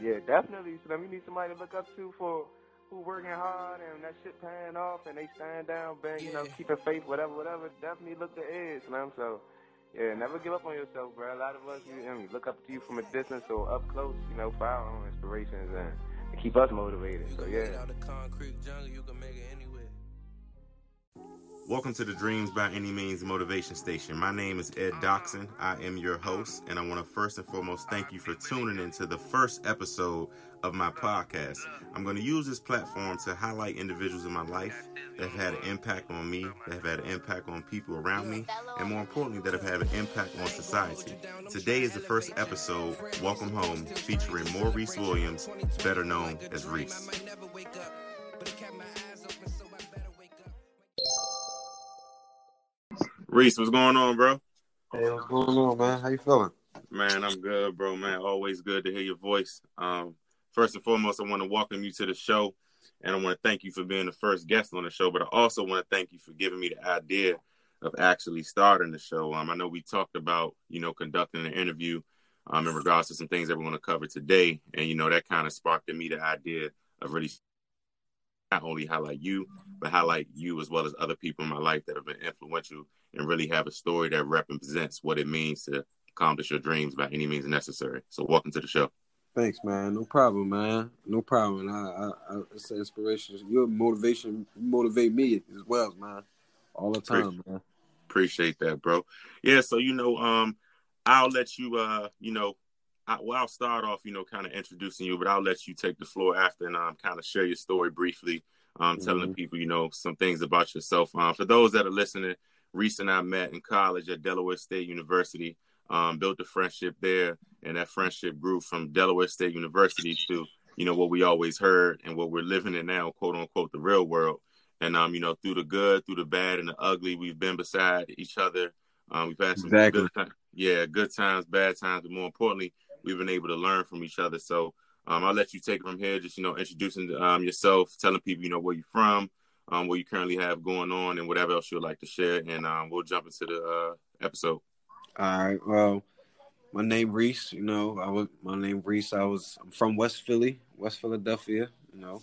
yeah, definitely. So you need somebody to look up to for who working hard and that shit paying off and they stand down, bang, you know, keeping faith, whatever, whatever. Definitely look to Ed, man. So yeah, never give up on yourself, bro. A lot of us, you know, look up to you from a distance or up close, you know, for our own inspirations and keep us motivated. So yeah. Welcome to the Dreams by Any Means Motivation Station. My name is Ed Doxson. I am your host, and I want to first and foremost thank you for tuning into the first episode of my podcast. I'm going to use this platform to highlight individuals in my life that have had an impact on me, that have had an impact on people around me, and more importantly, that have had an impact on society. Today is the first episode, Welcome Home, featuring Maurice Williams, better known as Reese. Reese, what's going on, bro? Hey, what's going on, man? How you feeling? Man, I'm good, bro. Man, always good to hear your voice. Um, first and foremost, I want to welcome you to the show, and I want to thank you for being the first guest on the show. But I also want to thank you for giving me the idea of actually starting the show. Um, I know we talked about you know conducting an interview um, in regards to some things that we want to cover today, and you know that kind of sparked in me the idea of really not only highlight you, but highlight you as well as other people in my life that have been influential and really have a story that represents what it means to accomplish your dreams by any means necessary. So, welcome to the show. Thanks, man. No problem, man. No problem. I, I, I it's an inspiration. Your motivation motivate me as well, man. All the time, Appreciate, man. Appreciate that, bro. Yeah. So you know, um, I'll let you, uh, you know, I, well, I'll start off, you know, kind of introducing you, but I'll let you take the floor after and um, kind of share your story briefly, um, mm-hmm. telling people, you know, some things about yourself. Um, for those that are listening, Reese and I met in college at Delaware State University, um, built a friendship there, and that friendship grew from Delaware State University to, you know, what we always heard and what we're living in now, quote unquote, the real world. And um, you know, through the good, through the bad, and the ugly, we've been beside each other. Um, we've had some exactly. good times, yeah, good times, bad times, but more importantly, we've been able to learn from each other. So um, I'll let you take it from here. Just you know, introducing um, yourself, telling people you know where you're from, um, what you currently have going on, and whatever else you'd like to share. And um, we'll jump into the uh, episode. All right. Well, my name Reese. You know, I was my name Reese. I was I'm from West Philly, West Philadelphia. You know,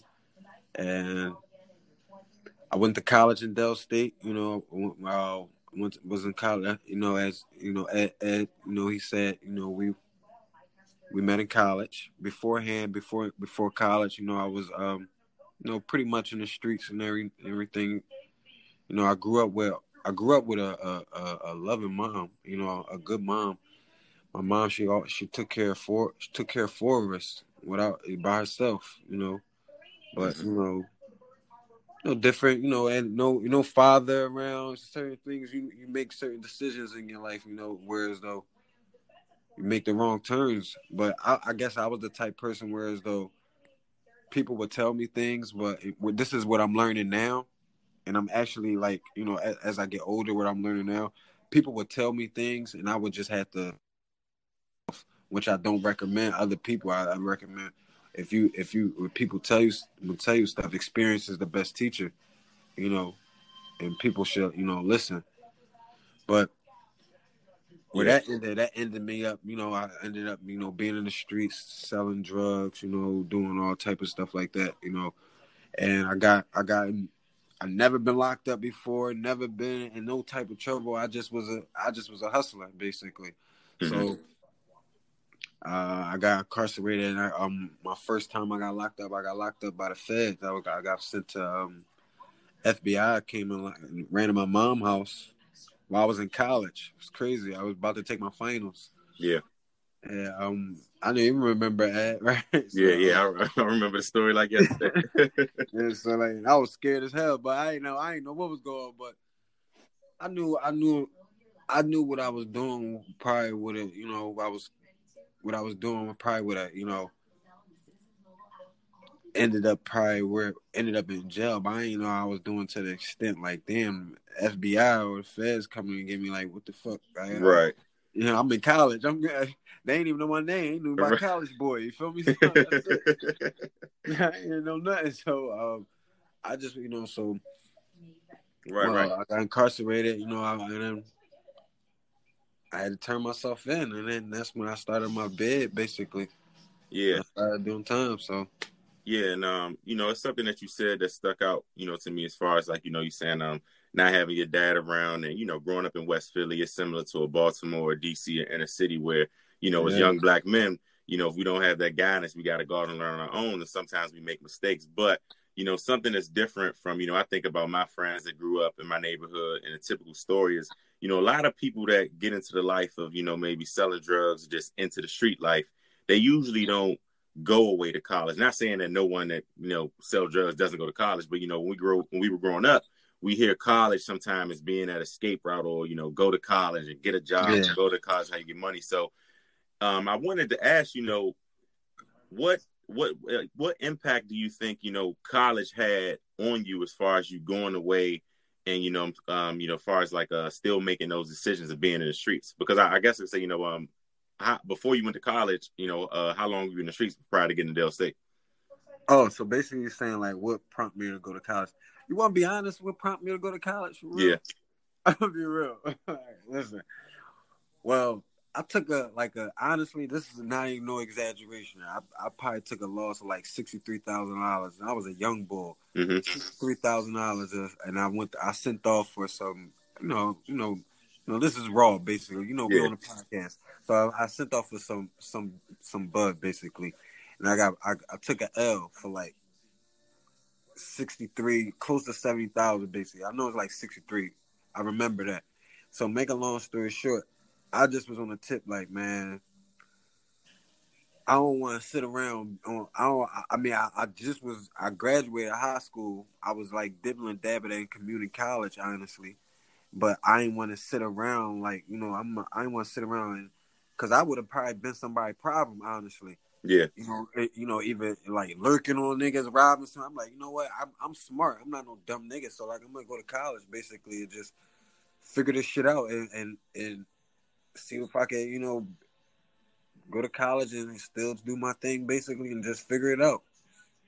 and I went to college in Del State. You know, uh, went, was in college. You know, as you know, Ed, Ed, you know, he said, you know, we we met in college. Beforehand, before before college, you know, I was um, you know, pretty much in the streets and every everything. You know, I grew up with I grew up with a a, a loving mom. You know, a good mom. My mom, she she took care of four she took care of four of us without by herself. You know, but you know, no different. You know, and no you know father around. Certain things you you make certain decisions in your life. You know, whereas though make the wrong turns. But I, I guess I was the type person whereas though people would tell me things, but it, this is what I'm learning now, and I'm actually like you know as, as I get older, what I'm learning now, people would tell me things, and I would just have to, which I don't recommend other people. I, I recommend if you if you if people tell you will tell you stuff, experience is the best teacher, you know, and people should you know listen. But where that ended, that ended me up. You know, I ended up, you know, being in the streets, selling drugs, you know, doing all type of stuff like that. You know, and I got, I got, I never been locked up before, never been in no type of trouble. I just was a, I just was a hustler basically. Mm-hmm. So. Uh, I got incarcerated, and I, um, my first time I got locked up, I got locked up by the feds. I, I got sent to um, FBI. Came and ran to my mom's house, while I was in college. It was crazy. I was about to take my finals. Yeah. Yeah, um, I don't even remember that, right? So, yeah, yeah, I, I, remember the story like yesterday. yeah, so like I was scared as hell, but I didn't know, I didn't know what was going on, but I knew, I knew, I knew what I was doing. Probably would have, you know, I was, what I was doing probably would have, you know, ended up probably where ended up in jail. But I didn't know I was doing to the extent like damn FBI or the feds coming and get me like what the fuck. I, right. You know, I'm in college. I'm they ain't even know my name. Ain't knew my right. college boy. You feel me? So I ain't know nothing. So um, I just you know so right right. I got incarcerated. You know, I, and then I had to turn myself in, and then that's when I started my bid basically. Yeah. I started doing time. So Yeah, and um, you know, it's something that you said that stuck out, you know, to me as far as like, you know, you saying um not having your dad around and, you know, growing up in West Philly is similar to a Baltimore or DC or inner city where, you know, as young black men, you know, if we don't have that guidance, we gotta go out and learn on our own and sometimes we make mistakes. But, you know, something that's different from, you know, I think about my friends that grew up in my neighborhood and a typical story is, you know, a lot of people that get into the life of, you know, maybe selling drugs, just into the street life, they usually don't go away to college. Not saying that no one that you know sell drugs doesn't go to college, but you know when we grow when we were growing up, we hear college sometimes as being that escape route, or you know go to college and get a job, Yeah. go to college how you get money. So, um, I wanted to ask you know what what uh, what impact do you think you know college had on you as far as you going away and you know um you know as far as like uh still making those decisions of being in the streets because I, I guess I say you know um how, before you went to college, you know, uh, how long were you in the streets prior to getting to Dale State? Oh, so basically you're saying like what prompted me to go to college? You want to be honest? What prompted me to go to college? For real? Yeah. I'll be real. Right, listen. Well, I took a like a honestly, this is not even no exaggeration. I I probably took a loss of like sixty three thousand dollars, and I was a young bull. hmm Three thousand dollars, and I went. I sent off for some, you know, you know, know. This is raw, basically. You know, Yeah. we're on the podcast, so I, I sent off for some some some bud, basically, and I got I, I took an L for like sixty three, close to seventy thousand, basically. I know it's like sixty three. I remember that. So, make a long story short, I just was on the tip, like, man. I don't want to sit around. On, I don't. I mean, I, I just was. I graduated high school. I was like dibbling dabbling in community college, honestly. But I didn't want to sit around. Like you know, I'm. I didn't want to sit around because I would have probably been somebody's problem, honestly. Yeah, You know, it, you know, even like lurking on niggas, robbing. some- I'm like, you know what? I'm I'm smart. I'm not no dumb nigga. So like, I'm gonna go to college basically and just figure this shit out and and and see if I can, you know, go to college and still do my thing basically and just figure it out.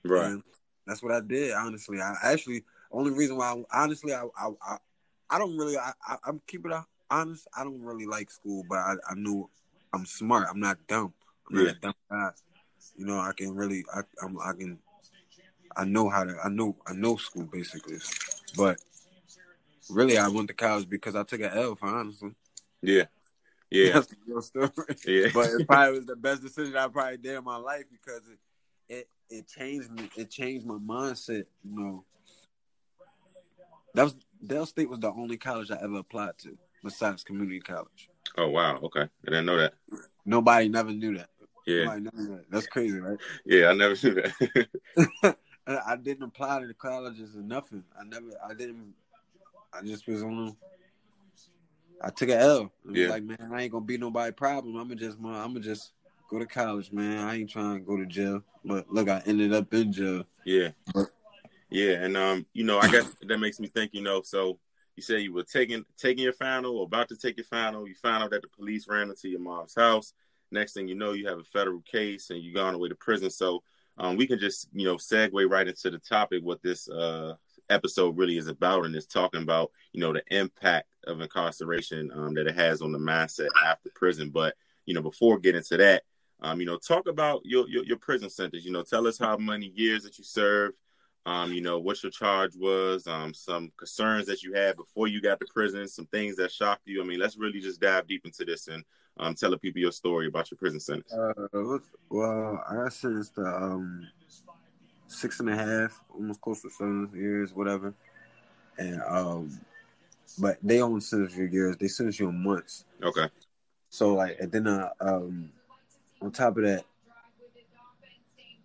right. And that's what I did. Honestly, I actually only reason why I, honestly I I I, I don't really I, I I'm keeping it honest. I don't really like school, but I, I knew I'm smart. I'm not dumb. I'm not Yeah. a dumb guy. You know, I can really I I'm, I can I know how to I know I know school basically, but really I went to college because I took an L for honestly. Yeah, yeah, That's the real story. yeah. but it probably was the best decision I probably did in my life because it it, it changed me. It changed my mindset. You know, that was Del State was the only college I ever applied to besides community college. oh wow. Okay, I didn't know that. Nobody never knew that. Yeah, knew that. That's crazy, right? yeah. I never knew that. I didn't apply to the colleges or nothing. I never. I didn't. I just was on. I took an L. Yeah. like, man, I ain't gonna be nobody problem. I'm gonna just, I'm gonna just go to college, man. I ain't trying to go to jail. But look, I ended up in jail. yeah, But- yeah. And um, you know, I guess that makes me think. You know, so you said you were taking taking your final or about to take your final. You found out that the police ran into your mom's house. Next thing you know, you have a federal case and you're gone away to prison. So um, we can just you know segue right into the topic what this uh episode really is about and is talking about you know the impact of incarceration um, that it has on the mindset after prison but you know before getting to that um, you know talk about your, your your prison sentence you know tell us how many years that you served um, you know what your charge was um, some concerns that you had before you got to prison some things that shocked you i mean let's really just dive deep into this and um, tell the people your story about your prison sentence Uh, well, I got sentenced to um, six and a half, almost close to seven years, whatever. And um, but they don't sentence you years; they sentence you in months. okay So like, and then uh, um, on top of that,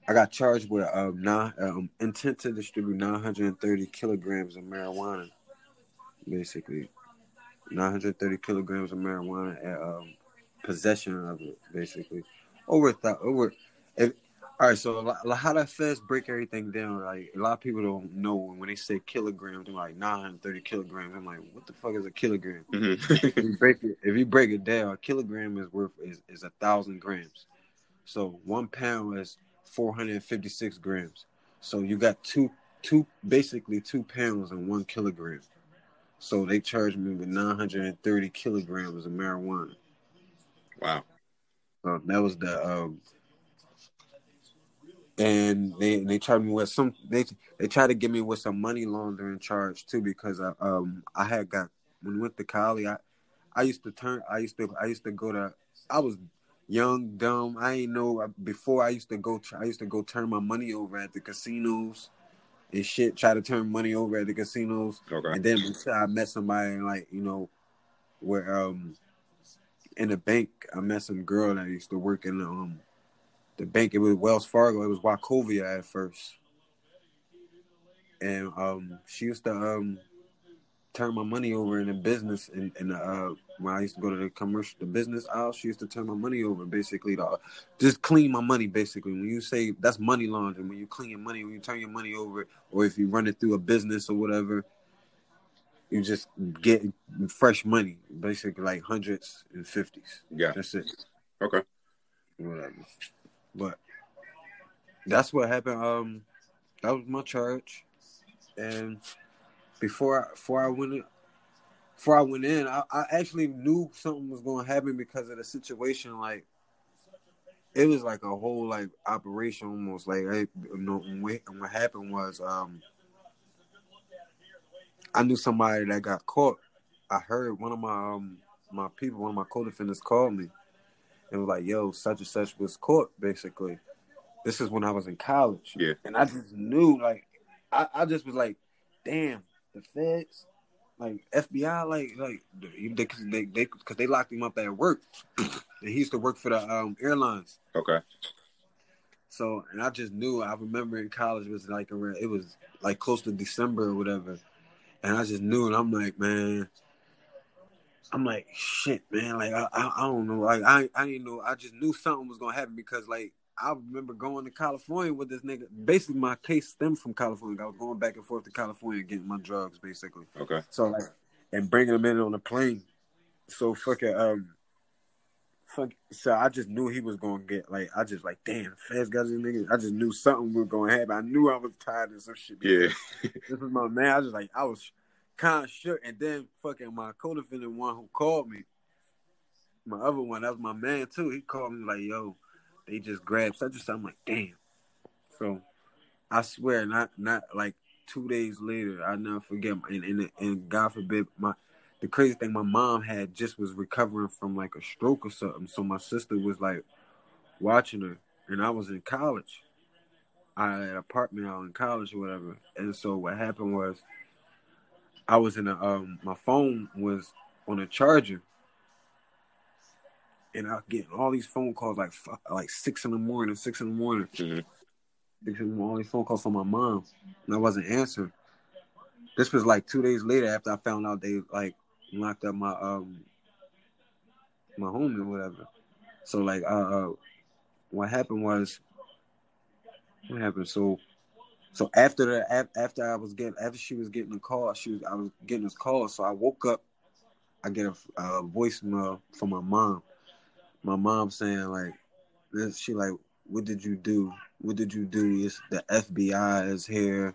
I got charged with um, nine, um intent to distribute 930 kilograms of marijuana, basically 930 kilograms of marijuana and um, possession of it, basically over over. If, all right, so like, how that feds break everything down. Like a lot of people don't know when they say kilograms, they're like 930 kilograms. I'm like, what the fuck is a kilogram? hmm if you break it, if you break it down, a kilogram is worth is, is a thousand grams. So one pound is 456 grams. So you got two two basically two pounds and one kilogram. So they charged me with 930 kilograms of marijuana. wow So that was the um and they they charged me with some they they tried to get me with some money laundering charge too because I um I had got when we went to Cali I I used to turn I used to I used to go to I was young dumb I ain't know before I used to go I used to go turn my money over at the casinos and shit try to turn money over at the casinos Okay. and then until I met somebody like you know where um in the bank I met some girl that used to work in the um the bank. It was Wells Fargo. It was Wachovia at first, and um, she used to um turn my money over in a business. And and uh, when I used to go to the commercial, the business aisle, she used to turn my money over basically to just clean my money. Basically, when you say that's money laundering, when you clean your money, when you turn your money over, or if you run it through a business or whatever. You just get fresh money, basically like hundreds and fifties. Yeah. That's it. Okay. Whatever. But that's what happened. Um, that was my charge, and before I, before I went in, before I went in, I, I actually knew something was going to happen because of the situation. Like it was like a whole like operation almost. Like I, you know, what, what happened was um, I knew somebody that got caught. I heard one of my um my people, one of my co-defendants called me and was like, "Yo, such and such was caught." Basically, this is when I was in college. Yeah. and I just knew, like, I, I just was like, "Damn, the feds, like FBI, like, like they they they because they locked him up at work, and he used to work for the um airlines." Okay. So, and I just knew. I remember in college it was like around, it was like close to December or whatever, and I just knew, and I'm like, man, I'm like, shit, man, like I, I, I don't know, like I, I didn't know. I just knew something was gonna happen because, like, I remember going to California with this nigga. Basically, my case stemmed from California. I was going back and forth to California getting my drugs, basically. Okay. So like, and bringing them in on a plane. So fucking um, fuck. So I just knew he was gonna get like. I just like, damn, fast guys, niggas. I just knew something was gonna happen. I knew I was tired of some shit. Yeah. This was my man. I was like, I was kind of shook. And then fucking my co-defendant one who called me, my other one, that was my man too. He called me like, yo, they just grabbed such and such. I'm like, damn. So I swear, not not like two days later, I never forget. And, and and God forbid, my the crazy thing, my mom had just was recovering from like a stroke or something. So my sister was like watching her, and I was in college. I had an apartment out in college or whatever. And so what happened was, I was in a um, my phone was on a charger, and I getting all these phone calls like like six in the morning, six in the morning, Mhm. six in the morning, all these phone calls from my mom, and I wasn't answering. This was like two days later after I found out they like locked up my um my homie or whatever. So like uh, uh what happened was what happened so so after the after I was getting after she was getting a call she was I was getting this call so I woke up I get a, a voicemail from my mom my mom saying like this she like what did you do? What did you do? It's the FBI is here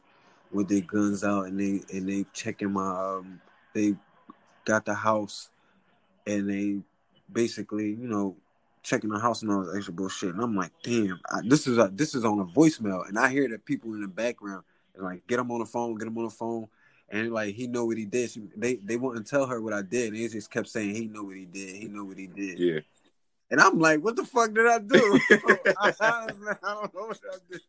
with their guns out and they and they checking my um they got the house and they basically you know checking the house and all this extra bullshit. And I'm like damn I, this is a, this is on a voicemail. And I hear the people in the background and like get him on the phone get him on the phone. And like he know what he did. She, they they wouldn't tell her what I did. And they just kept saying he know what he did. He know what he did. Yeah. And I'm like, what the fuck did I do? I, honestly, I don't know what I did.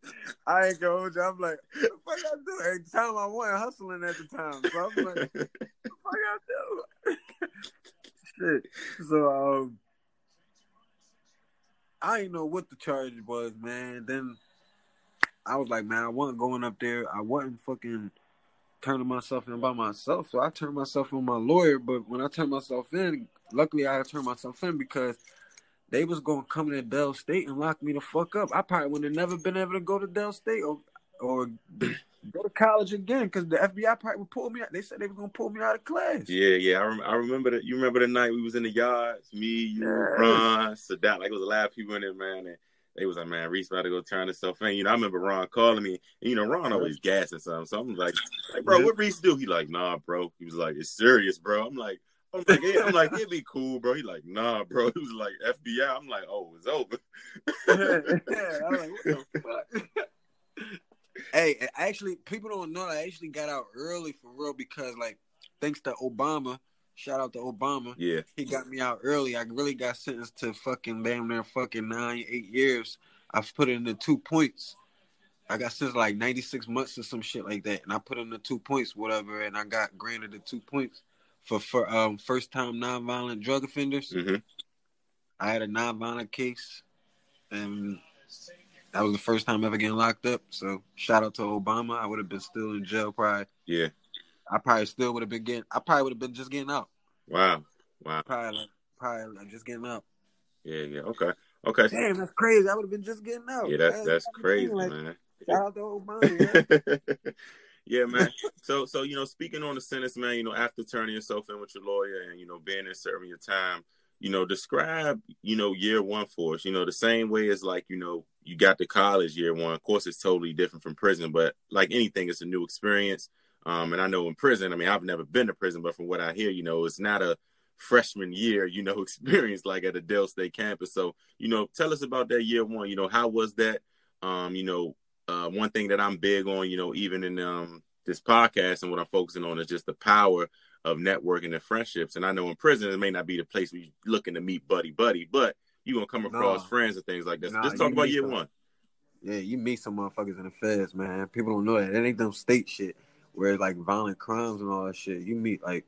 I ain't gonna hold you. I'm like, what the fuck I do? The time I wasn't hustling at the time. So I'm like, what the fuck I do? Shit. So um I didn't know what the charge was, man. Then I was like, man, I wasn't going up there. I wasn't fucking turning myself in by myself. So I turned myself in my lawyer. But when I turned myself in, luckily I turned myself in because they was gonna come to Del State and lock me the fuck up. I probably would have never been able to go to Del State or or go to college again because the FBI probably would pull me out. They said they were gonna pull me out of class. Yeah, yeah. I, rem- I remember that. You remember the night we was in the yards, me, you, Yeah. Ron, Sadat. Like it was a lot of people in there, man. And they was like, man, Reese about to go turn himself in. You know, I remember Ron calling me. And, you know, Ron always gassing something. So I'm like, like, bro, what Reese do? He like, nah, bro. He was like, it's serious, bro. I'm like. I'm like, yeah, I'm like, it'd be cool, bro. He like, nah, bro. He was like FBI. I'm like, oh, it's over. yeah, I'm like, what the fuck? Hey, actually, people don't know. I actually got out early for real because, like, thanks to Obama. Shout out to Obama. Yeah, he got me out early. I really got sentenced to fucking damn near fucking nine, eight years. I've put in the two points. I got since like 96 months or some shit like that. And I put in the two points, whatever, and I got granted the two points for, for um first time nonviolent drug offenders. Mm-hmm. I had a nonviolent case and that was the first time ever getting locked up. So shout out to Obama. I would have been still in jail probably. Yeah. I probably still would have been getting I probably would have been just getting out. Wow. Wow. Probably like, probably like just getting out. Yeah, yeah. Okay. Okay. Damn, that's crazy. I would have been just getting out. Yeah, that's that's crazy, like, man. Shout out to Obama. Yeah. yeah, man. So, so you know, speaking on the sentence, man. You know, after turning yourself in with your lawyer and you know being and serving your time, you know, describe you know year one for us. You know, the same way as like you know you got to college year one. Of course, it's totally different from prison, but like anything, it's a new experience. Um, and I know in prison, I mean, I've never been to prison, but from what I hear, you know, it's not a freshman year, you know, experience like at a Del State campus. So, you know, tell us about that year one. You know, how was that? Um, you know, uh, one thing that I'm big on, you know, even in um, this podcast and what I'm focusing on is just the power of networking and friendships. And I know in prison it may not be the place where you're looking to meet buddy buddy, but you're gonna come across nah. friends and things like that. So nah, just talk about year some, one. Yeah, you meet some motherfuckers in the feds, man. People don't know that. It ain't them state shit where it's like violent crimes and all that shit. You meet like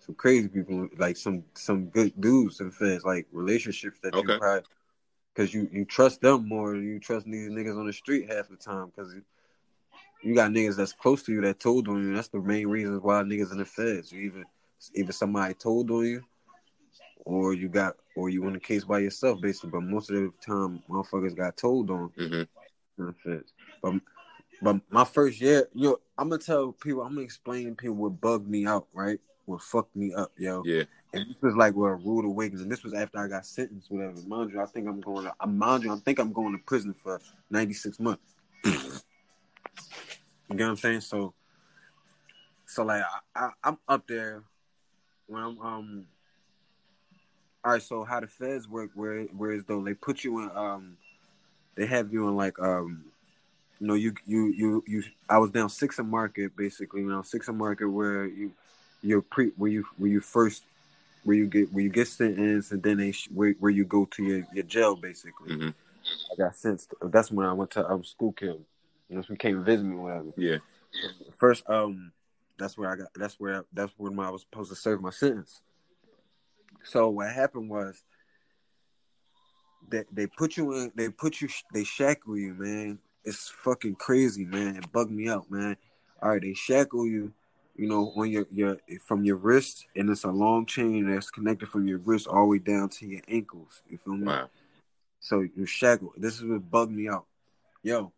some crazy people, like some some good dudes in the feds, like relationships that okay. you probably because you you trust them more than you trust these niggas on the street half the time because you, you got niggas that's close to you that told on you. That's the main reasons why niggas in the feds. You either either somebody told on you, or you got or you in the case by yourself, basically. But most of the time, motherfuckers got told on mm-hmm. in the feds. But but my first year, yo, I'm gonna tell people, I'm gonna explain people what bugged me out, right? What fucked me up, yo. Yeah. And this was like where a rude and This was after I got sentenced, whatever. Mind you, I think I'm going to, mind you, I think I'm going to prison for 96 months. you get what I'm saying? So, so like I, I, am up there when I'm um. All right, so how the feds work? Where whereas though they put you in um, they have you in like um, you know you you you you. I was down six and market basically. You know six and market where you you're pre where you where you first where you get where you get sentenced and then they where, where you go to your, your jail basically. Mm-hmm. I got sentenced. That's when I went to um Schuylkill. You know, so came visit me, whatever. Yeah. First, um, that's where I got. That's where that's when I was supposed to serve my sentence. So what happened was that they put you in. They put you. They shackle you, man. It's fucking crazy, man. It bugged me out, man. All right, they shackle you you know, on your your from your wrist, and it's a long chain that's connected from your wrist all the way down to your ankles. You feel me? Wow. So you're shackled. This is what bugged me out. Yo,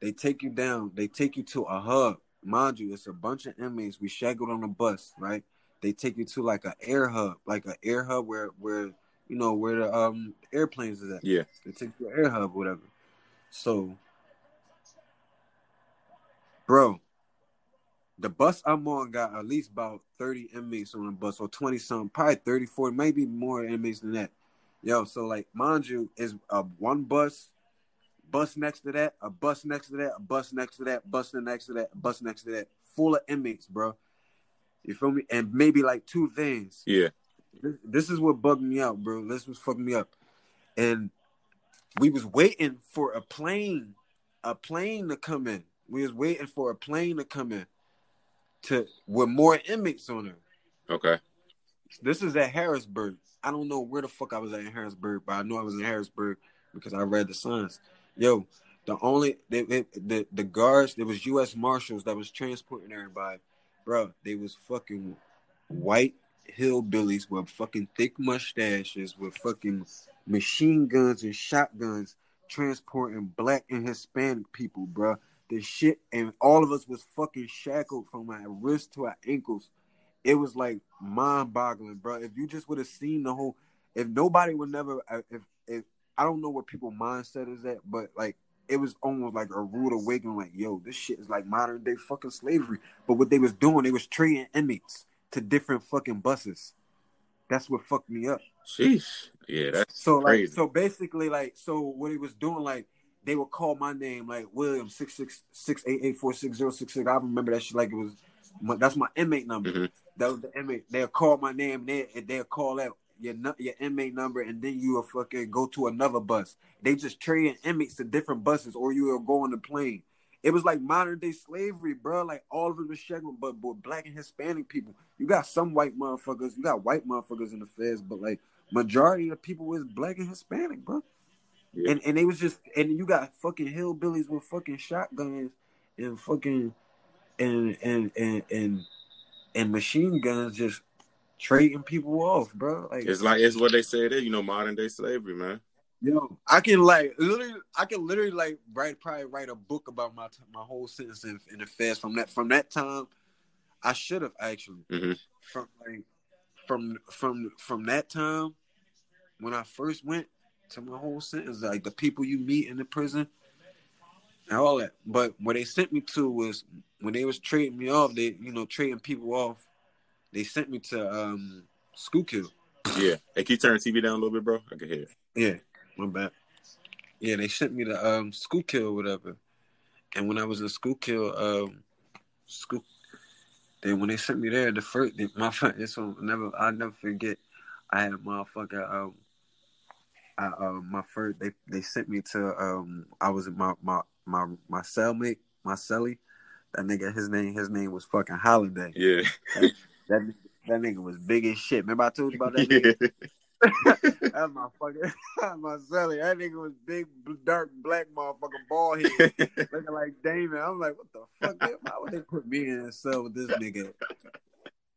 they take you down. They take you to a hub. Mind you, it's a bunch of inmates. We shackled on the bus, right? They take you to like an air hub, like an air hub where where you know where the um airplanes is at. Yeah. They take you to air hub, whatever. So, bro, the bus I'm on got at least about 30 inmates on the bus, or 20 something, probably 30, 40, maybe more inmates than that. Yo, so like, mind you, is a one bus, bus next to that, a bus next to that, a bus next to that, bus next to that, a bus next to that, full of inmates, bro. You feel me? And maybe like two things. Yeah. This, this is what bugged me out, bro. This was fucking me up. And we was waiting for a plane, a plane to come in. We was waiting for a plane to come in to with more inmates on her. Okay. This is at Harrisburg. I don't know where the fuck I was at in Harrisburg, but I know I was in Harrisburg because I read the signs. Yo, the only they, they, the the guards there was U.S. Marshals that was transporting everybody, bro. They was fucking white hillbillies with fucking thick mustaches with fucking machine guns and shotguns transporting black and Hispanic people, bro the shit, and all of us was fucking shackled from our wrist to our ankles. It was like mind boggling, bro. If you just would have seen the whole, if nobody would never, uh, if if I don't know what people mindset is at, but like it was almost like a rude awakening. Like, yo, this shit is like modern day fucking slavery. But what they was doing, they was trading inmates to different fucking buses. That's what fucked me up. Sheesh. Yeah, that's so crazy. like so basically like so what he was doing like they would call my name like William six six six eight eight four six zero six six. I remember that shit like it was. My, that's my inmate number. Mhm. That was the inmate. They'll call my name. They they'll call out your your inmate number, and then you will fucking go to another bus. They just trade inmates to different buses, or you will go on the plane. It was like modern day slavery, bro. Like all of it was shagging, but, but black and Hispanic people. You got some white motherfuckers. You got white motherfuckers in the feds, but like majority of the people was black and Hispanic, bro. Yeah. And and they was just and you got fucking hillbillies with fucking shotguns and fucking and and and and, and machine guns just trading people off, bro. Like It's like it's what they say it is, you know, modern day slavery, man. Yo, I can like literally, I can literally like write probably write a book about my my whole sentence in, in the fast from that from that time. I should have actually Mhm. from like from from from that time when I first went to my whole sentence, like the people you meet in the prison and all that. But what they sent me to was when they was trading me off, they you know trading people off. They sent me to um Schuylkill. Yeah. Hey, can you turn the TV down a little bit, bro? I can hear it. Yeah, my bad. Yeah, they sent me to um Schuylkill or whatever. And when I was in Schuylkill, um school then when they sent me there, the first my friend it's on never I never forget I had a motherfucker um I um my first they they sent me to um I was my my my my cellmate, my cellie. That nigga his name his name was fucking Holiday. Yeah. That nigga- that nigga was big as shit. Remember I told you about that nigga? yeah. That's my fucking my celly. That nigga was big, dark, black motherfucking bald head, looking like Damon. I'm like, what the fuck? man? Why would they put me in a cell with this nigga?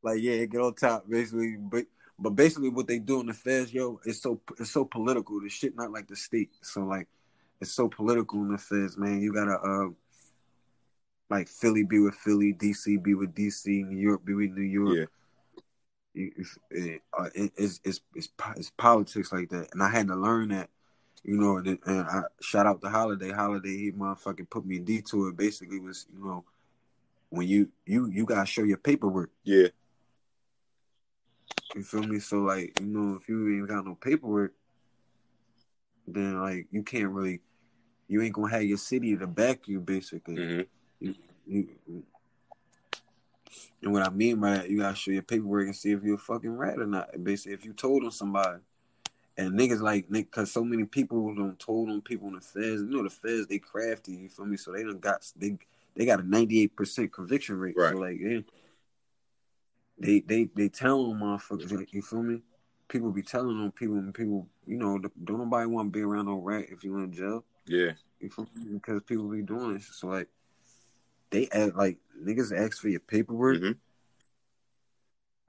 Like, yeah, get on top, basically. But but basically, what they do in the feds, yo, it's so it's so political. The shit not like the state. So like, it's so political in the feds, man. You gotta uh, like Philly be with Philly, DC be with DC, New York be with New York Yeah. it, it, uh, it, it's, it's it's it's politics like that, and I had to learn that, you know. And, and I shout out to Holiday. Holiday, he motherfucking put me in detour. Basically, was you know, when you you you gotta show your paperwork. Yeah. You feel me? So like, you know, if you ain't got no paperwork, then like you can't really, you ain't gonna have your city to back you. Basically, hmm you, you, and what I mean by that, you gotta show your paperwork and see if you're a fucking rat or not. Basically, if you told on somebody, and niggas like, cause so many people don't told on people in the feds. You know, the feds they crafty. You feel me? So they done got they they got a ninety eight percent conviction rate. Right. So like, yeah, they they they tell them motherfuckers. Like, you feel me? People be telling on people, and people, you know, don't nobody want to be around no rat if you in jail. Yeah. You feel me? Because people be doing this. So like they act like niggas ask for your paperwork, hmm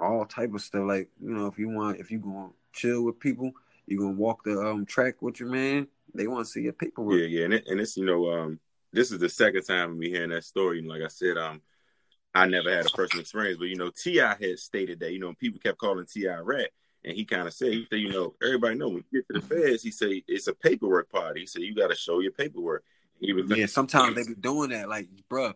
all type of stuff. Like, you know, if you want if you gonna chill with people, you gonna walk the um track with your man, they wanna see your paperwork. Yeah, yeah, and, it, and it's you know, um, this is the second time we hearing that story. And like I said, um, I never had a personal experience, but you know, Ti had stated that you know people kept calling Ti rat, and he kind of said, he said, you know, everybody know when you get to the feds, he said it's a paperwork party. He said you got to show your paperwork. He was Yeah, sometimes they be doing that. Like, bruh,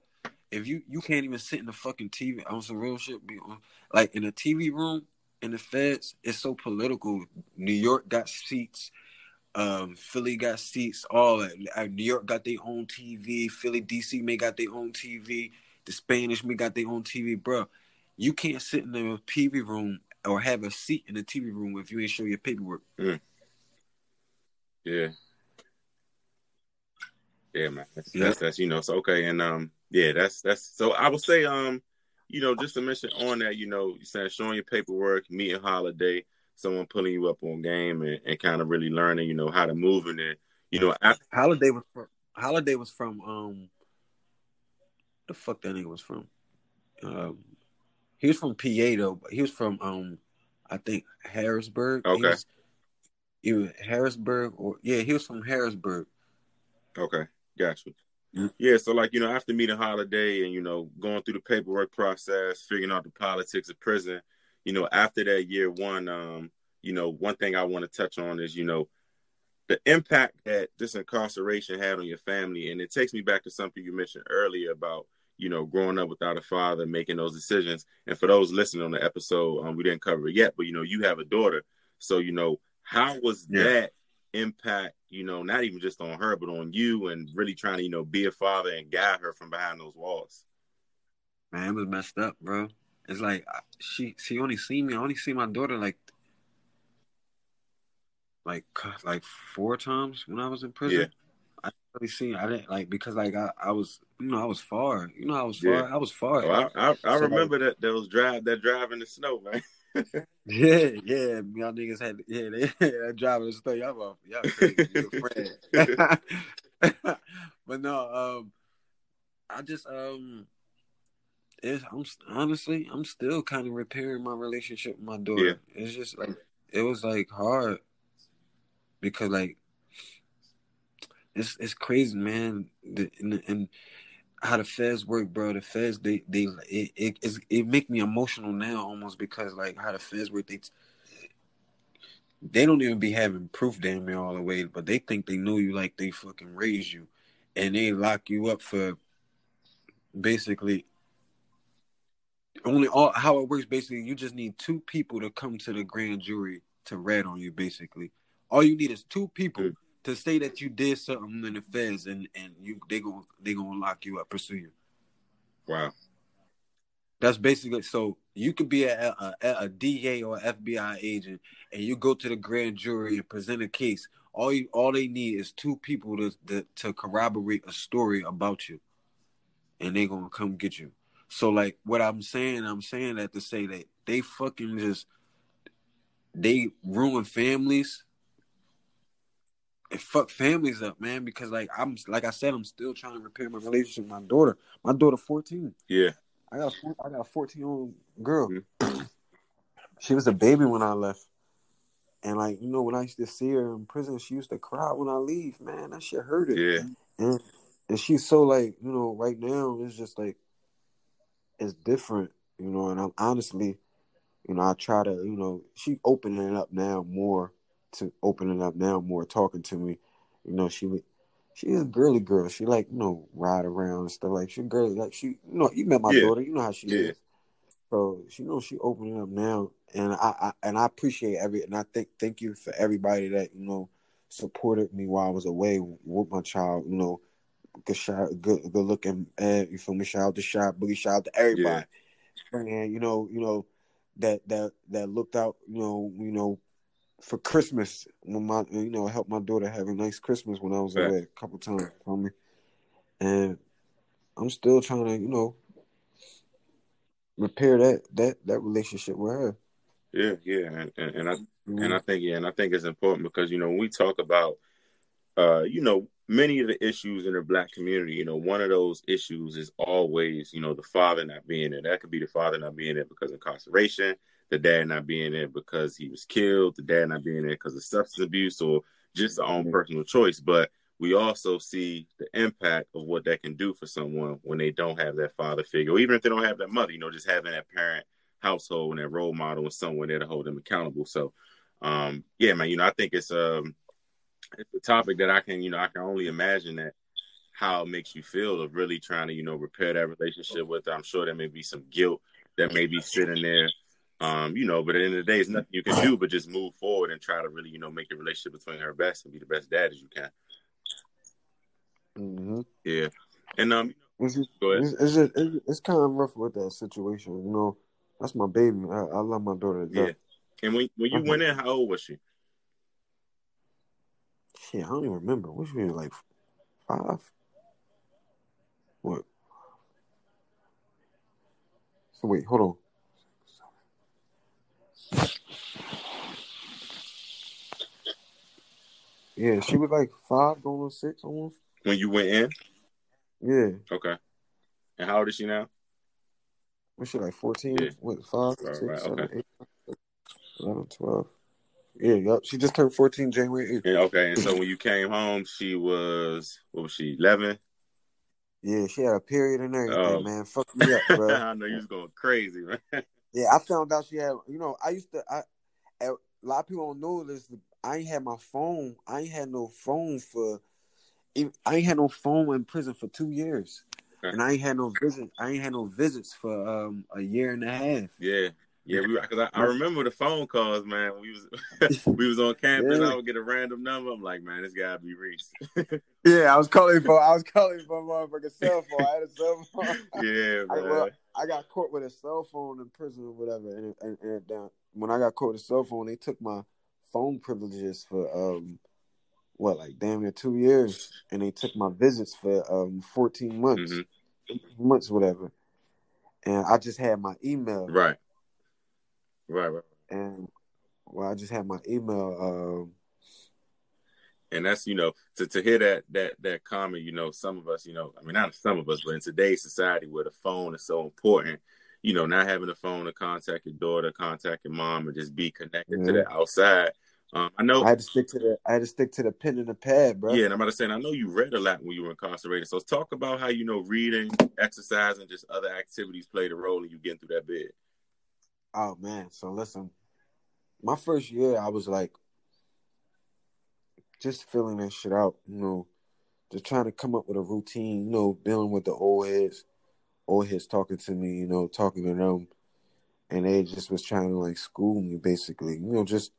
if you you can't even sit in the fucking TV on some real shit, be on like in a TV room in the feds, it's so political. New York got seats, um, Philly got seats, all that. New York got their own TV, Philly, DC may got their own TV, the Spanish may got their own TV, bro. You can't sit in the TV room or have a seat in the TV room if you ain't show your paperwork. Yeah. Yeah, man. That's, Yeah. that's that's you know, so okay, and um, yeah, that's that's so I would say um, you know, just to mention on that, you know, you saying showing your paperwork, meeting holiday, someone pulling you up on game and, and kind of really learning, you know, how to move in it. You know, after, Holiday was from Holiday was from um the fuck that nigga was from. Um he was from PA though, but he was from um I think Harrisburg. He Okay. was, he was Harrisburg or yeah, he was from Harrisburg. okay, gotcha. Yeah. Yeah, so like you know, after meeting holiday and you know going through the paperwork process, figuring out the politics of prison, you know, after that year one, um, you know, one thing I want to touch on is you know the impact that this incarceration had on your family, and it takes me back to something you mentioned earlier about you know growing up without a father, making those decisions. And for those listening on the episode, um, we didn't cover it yet, but you know, you have a daughter, so you know, how was Yeah. that impact, you know, not even just on her, but on you and really trying to, you know, be a father and guide her from behind those walls? Man, it was messed up, bro. It's like she she only seen me. I only see my daughter like like like four times when I was in prison. Yeah. I really seen I didn't like because like I, I was you know I was far you know I was far yeah. I was far. Oh, I I, I so, remember that those drive that drive in the snow man. yeah, yeah, y'all niggas had yeah they that drive in the snow y'all y'all crazy friend. but no, um, I just um it's I'm honestly I'm still kind of repairing my relationship with my daughter. Yeah. It's just like it was like hard because like it's it's crazy, man. And, and, how the feds work, bro. The feds they they it it, it make me emotional now almost because like how the feds work they. They don't even be having proof damn near all the way, but they think they know you like they fucking raised you, and they lock you up for basically only all how it works basically you just need two people to come to the grand jury to rat on you basically all you need is two people. To say that you did something in the feds and and you they gonna they gonna lock you up pursue you. Wow. That's basically so you could be a, a, a DA or FBI agent and you go to the grand jury and present a case. All you all they need is two people to to, to corroborate a story about you and they gonna come get you. So like what I'm saying, I'm saying that to say that they fucking just they ruin families and fuck families up, man. Because like I'm like I said, I'm still trying to repair my relationship with my daughter. My daughter 14. Yeah. I got I got a 14 year old girl. Mm-hmm. she was a baby when I left. And like, you know, when I used to see her in prison, she used to cry when I leave, man. That shit hurt it. Yeah. And and she's so like, you know, right now it's just like it's different, you know. And I'm honestly, you know, I try to, you know, she opening it up now more to opening up now more, talking to me. You know, she she is a girly girl. She like you know ride around and stuff like she girly like she you know you met my yeah. daughter. You know how she yeah. is. So she knows she opening up now, and I, I and I appreciate every and I think thank you for everybody that you know supported me while I was away with my child. You know, good shout, good good looking. Uh, you feel me? Shout out to Shot Boogie. Shout out to everybody. Yeah. And you know, you know that that that looked out. You know, you know for Christmas when my you know helped my daughter have a nice Christmas when I was away a couple times. Feel me? And I'm still trying to you know repair that that that relationship with her. Yeah, yeah, and and, and I mm-hmm. and I think yeah, and I think it's important because you know when we talk about uh you know many of the issues in the black community, you know, one of those issues is always, you know, the father not being there. That could be the father not being there because of incarceration, the dad not being there because he was killed, the dad not being there because of substance abuse or just their own personal choice. But we also see the impact of what that can do for someone when they don't have that father figure, or even if they don't have that mother, you know, just having that parent household and that role model and someone there to hold them accountable. So, um, yeah, man, you know, I think it's um it's a topic that I can, you know, I can only imagine that how it makes you feel of really trying to, you know, repair that relationship with her. I'm sure there may be some guilt that may be sitting there. Um, you know, but at the end of the day, it's nothing you can do but just move forward and try to really, you know, make the relationship between her best and be the best dad as you can. Mm-hmm. Yeah, and um, it's, go ahead. It's, it's, kind of rough with that situation. You know, that's my baby. I, I love my daughter. Yeah, and when when you went in, how old was she? Shit, I don't even remember. Which we like five? What? So wait, hold on. Yeah, she was like five going on six almost. When you went in? Yeah. Okay. And how old is she now? Was she like 14? Yeah. What, 5, right, 6, right, 7, okay. 8, 11, 12. Yeah, yep. She just turned 14 January 8th. Yeah, okay. And so when you came home, she was, what was she, 11? Yeah, she had a period and everything, oh. man. Fuck me up, bro. I know you was going crazy, man. Yeah, I found out she had, you know, I used to, I, a lot of people don't know this. I ain't had my phone. I ain't had no phone for, I ain't had no phone in prison for two years. Okay. And I ain't had no visit. I ain't had no visits for um a year and a half. Yeah. Yeah, because I, I, remember the phone calls, man. We was we was on campus. Yeah. I would get a random number. I'm like, man, this gotta be Reese. yeah, I was calling for I was calling for my motherfucking cell phone. I had a cell phone. Yeah, man. I, well, I, got caught with a cell phone in prison or whatever, and, and, and uh, when I got caught with a cell phone, they took my phone privileges for um what like damn near two years, and they took my visits for um fourteen months, mm-hmm. months whatever, and I just had my email right Right, right. And well, I just had my email. Um, and that's you know to to hear that that that comment. You know, some of us, you know, I mean, not some of us, but in today's society where the phone is so important, you know, not having a phone to contact your daughter, contact your mom, and just be connected to the outside. Um, I know I had to stick to the I had to stick to the pen and the pad, bro. Yeah, and I'm about to say, I know you read a lot when you were incarcerated. So talk about how you know reading, exercise, and just other activities played a role in you getting through that bed. Oh man, so listen, my first year I was like just filling that shit out, you know, just trying to come up with a routine, you know, dealing with the old heads, old heads talking to me, you know, talking to them, and they just was trying to like school me basically, you know, just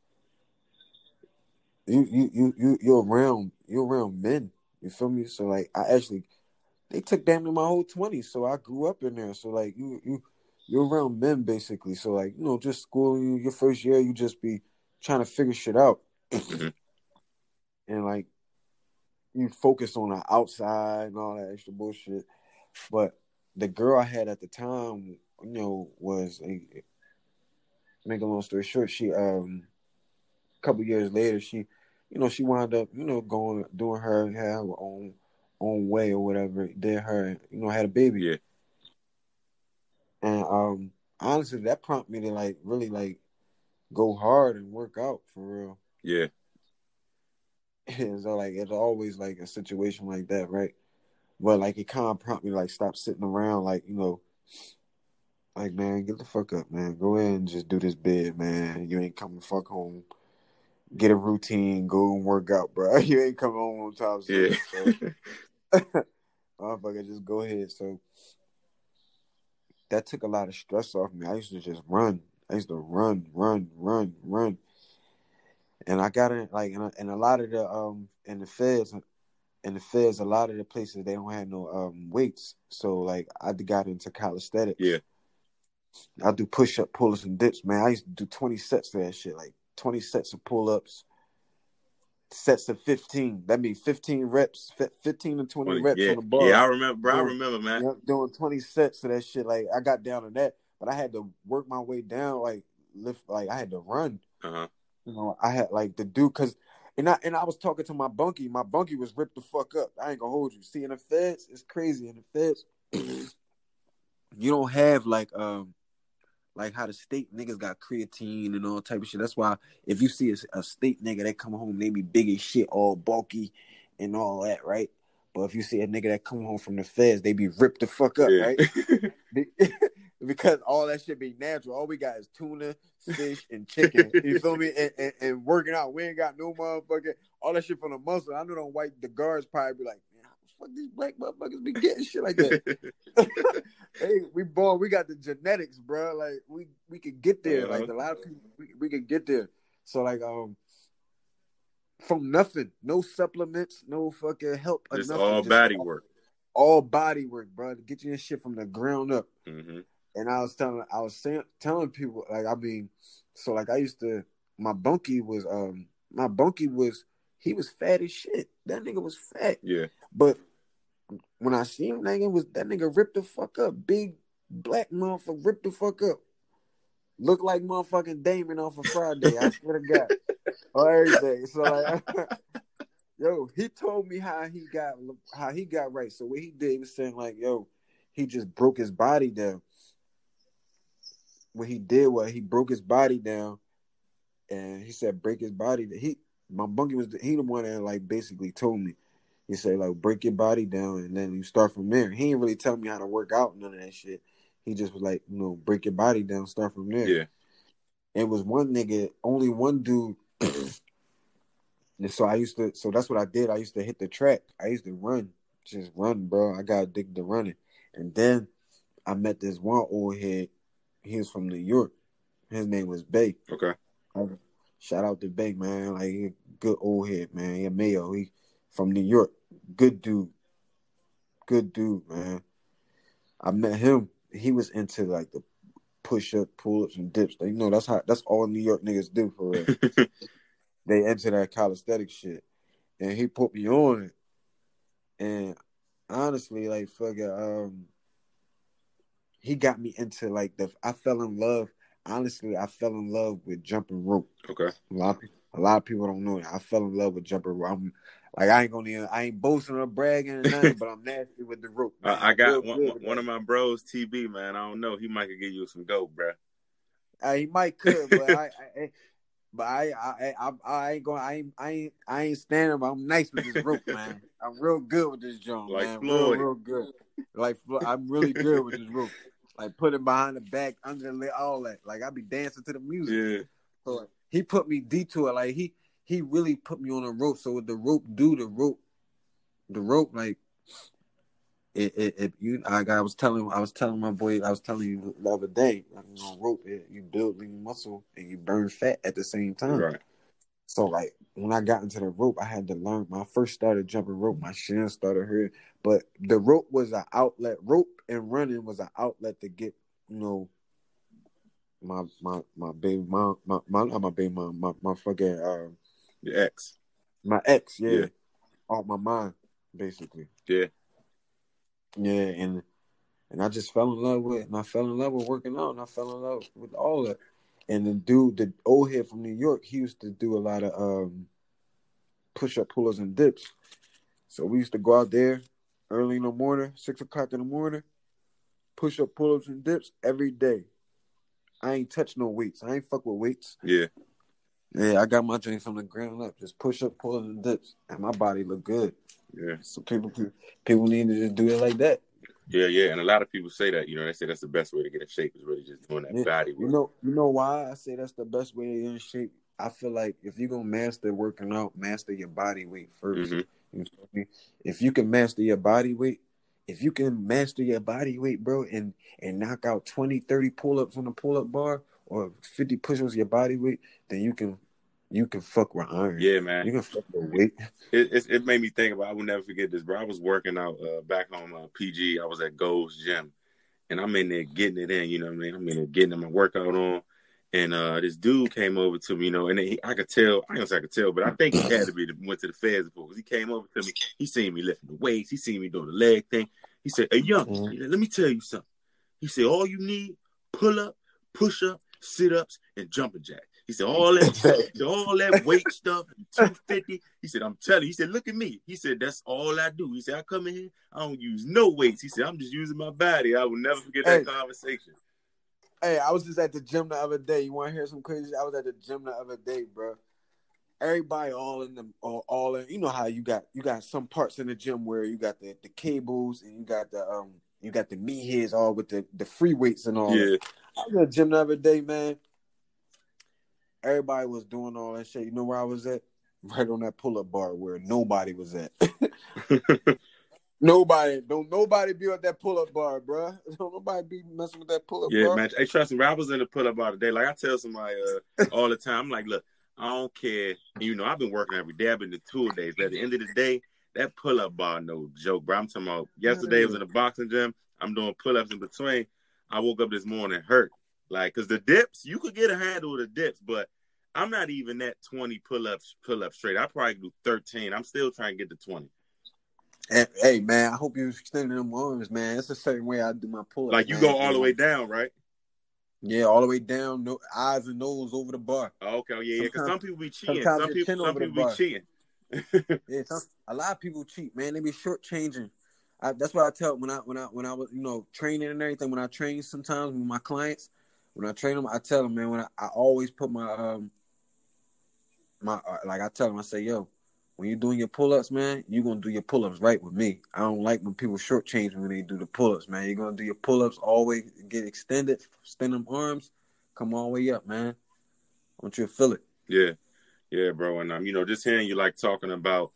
you you you you you're around you're around men, you feel me? So like I actually they took damn near my whole twenties, so I grew up in there. So like you you you're around men basically. So like, you know, just school your first year, you just be trying to figure shit out. Mm-hmm. and like you focus on the outside and all that extra bullshit. But the girl I had at the time, you know, was a make a long story short, she um a couple years later she you know, she wound up, you know, going doing her, have her own own way or whatever, did her, you know, had a baby. Yeah. And um, honestly, that prompted me to like really like go hard and work out for real. Yeah. And so like it's always like a situation like that, right? But like it kind of prompted me to, like stop sitting around, like you know, like man, get the fuck up, man. Go in and just do this bid, man. You ain't coming fuck home. Get a routine, go and work out, bro. You ain't coming home on time. Yeah. So. Motherfucker, just go ahead. So that took a lot of stress off me. I used to just run. I used to run, run, run, run. And I got in like in a, in a lot of the um in the feds in the feds, a lot of the places they don't have no um weights. So like I got into calisthenics. Yeah. I do push up, pull ups, and dips, man. I used to do twenty sets of that shit, like twenty sets of pull ups, sets of 15. That means 15 reps, 15 to 20 reps yeah. on the bar. Yeah, I remember, bro. Doing, I remember, man. Doing 20 sets of that shit. Like, I got down to that, but I had to work my way down, like, lift, like, I had to run. Uh-huh. You know, I had, like, to do, because, and I, and I was talking to my bunkie. My bunkie was ripped the fuck up. I ain't gonna hold you. See, in the feds, it's crazy. In the feds, you don't have, like, um, like how the state niggas got creatine and all type of shit. That's why if you see a, a state nigga that come home, they be big as shit, all bulky and all that, right? But if you see a nigga that come home from the feds, they be ripped the fuck up, yeah. right? because all that shit be natural. All we got is tuna, fish, and chicken. You feel me? And, and, and, working out. We ain't got no motherfucker. All that shit from the muscle. I know them white the guards probably be like, fuck these black motherfuckers be getting shit like that? hey, we born, we got the genetics, bro. Like we we could get there. Like a lot of people, we, we could get there. So like um, from nothing, no supplements, no fucking help. Just all body all, work. All body work, bro. To get you this shit from the ground up. Mm-hmm. And I was telling, I was saying, telling people, like I mean, so like I used to, my bunkie was um, my bunkie was he was fat as shit. That nigga was fat. Yeah. But when I seen him, nigga, was that nigga ripped the fuck up. Big black motherfucker ripped the fuck up. Look like motherfucking Deebo off of Friday. I swear to God. On everything. So like yo, he told me how he got how he got right. So what he did, he was saying like, yo, he just broke his body down. What he did was he broke his body down, and he said break his body. He my bunkie was the, he the one that like basically told me. He said like break your body down and then you start from there. He didn't really tell me how to work out none of that shit. He just was like, you know, break your body down, start from there. Yeah. It was one nigga, only one dude. and so I used to, so that's what I did. I used to hit the track. I used to run, just run, bro. I got addicted to running. And then I met this one old head. He was from New York. His name was Bay. Okay. Shout out to Bay, man. Like good old head, man. Yeah, Mayo. He from New York. Good dude. Good dude, man. I met him. He was into like the push up, pull ups, and dips. You know, that's how that's all New York niggas do for real. they into that calisthenic shit. And he put me on it. And honestly, like fuck it, um he got me into like the I fell in love. Honestly, I fell in love with jumping rope. Okay. A lot of people, a lot of people don't know that. I fell in love with jumping rope. I'm like I ain't gonna even, I ain't boasting or bragging or nothing, but I'm nasty with the rope. I, I got Real one, one with one that. of my bros, TB, man. I don't know. He might could give you some goat, bro. Uh, he might could, but I, I, I but I, I, I, I ain't going. I ain't, I ain't, I ain't standing. But I'm nice with this rope, man. I'm real good with this joint, Like man. Floyd. Real, real good. Like I'm really good with this rope. Like put it behind the back, under the leg, all that. Like I'd be dancing to the music. Yeah. So he put me detour. Like he, he really put me on a rope. So with the rope, do the rope, the rope, like. It, it, it, you, like I was telling, I was telling my boy, I was telling you the other day, like, you know, rope, it, you build lean muscle and you burn fat at the same time. Right. So like when I got into the rope, I had to learn. When I first started jumping rope, my shin started hurting. But the rope was an outlet. Rope and running was an outlet to get, you know, my my my baby mom, my my not my baby mom, my my fucking uh, The X. my ex, yeah, Yeah. off my mind, basically. Yeah. Yeah, and and I just fell in love with, and I fell in love with working out, and I fell in love with all that. And the dude, the old head from New York, he used to do a lot of um push up, pullers, and dips. So we used to go out there early in the morning, six o'clock in the morning, push up, pull ups, and dips every day. I ain't touch no weights. I ain't fuck with weights. Yeah. Yeah, I got my drinks from the ground up, just push up, pull ups, and dips, and my body look good. Yeah. So people, people need to just do it like that. Yeah, yeah. And a lot of people say that, you know, they say that's the best way to get in shape is really just doing that Yeah. body You know, you know why I say that's the best way to get in shape. I feel like if you're gonna master working out, master your body weight 1st Mhm. You feel me? If you can master your body weight, if you can master your body weight, bro, and and knock out 20, 30 pull-ups on the pull-up bar or 50 push-ups your body weight, then you can you can fuck with iron. Yeah, man. You can fuck with weight. It, it it made me think about. I will never forget this, bro. I was working out uh, back home uh, PG. I was at Gold's Gym, and I'm in there getting it in. You know what I mean? I'm in there getting my workout on, and uh, this dude came over to me. You know, and he, I could tell. I don't say I could tell, but I think he had to be the, went to the feds before because he came over to me. He seen me lifting the weights. He seen me doing the leg thing. He said, "Hey, young, Mhm. let me tell you something." He said, "All you need: pull up, push up, sit ups, and jumping jack." He said, "All that." Said, all that weight stuff, 250. He said, I'm telling you. He said, look at me. He said, that's all I do. He said, I come in here, I don't use no weights. He said, I'm just using my body. I will never forget that Hey. conversation. Hey, I was just at the gym the other day. You want to hear some crazy? I was at the gym the other day, bro. Everybody all in the all, all in. You know how you got you got some parts in the gym where you got the, the cables and you got the um you got the meat heads all with the the free weights and all. that. Yeah, I was at the gym the other day, man. Everybody was doing all that shit. You know where I was at? Right on that pull up bar where nobody was at. nobody, don't nobody be at that pull up bar, bro. Don't nobody be messing with that pull up bar. yeah, bar. man. Hey, trust me, bro, I was in the pull up bar day. Like I tell somebody uh, all the time, I'm like, look, I don't care. You know, I've been working every day. I've been to two days. But at the end of the day, that pull up bar, no joke, bro. I'm talking about yesterday I was in a boxing gym. I'm doing pull ups in between. I woke up this morning hurt. Like, cause the dips, you could get a handle of the dips, but I'm not even at 20 pull ups, pull up straight. I probably do 13. I'm still trying to get to 20. Hey, hey, man, I hope you're extending them arms, man. It's a certain way I do my pull. Like you go all the way down, right? Yeah, all the way down, no eyes and nose over the bar. Oh, okay, yeah, yeah. Because some people be cheating. Some people, some people be bar. cheating. Yeah, some, a lot of people cheat, man. They be shortchanging. I, that's what I tell when I when I when I was you know training and everything. When I train sometimes with my clients, when I train them, I tell them, man. When I, I always put my um my uh, like I tell them, I say, yo, when you're doing your pull ups, man, you're gonna do your pull ups right with me. I don't like when people shortchange me when they do the pull ups, man. You're gonna do your pull ups, always get extended, extend them arms, come all the way up, man. I want you to feel it. Yeah, yeah, bro. And um, you know, just hearing you like talking about,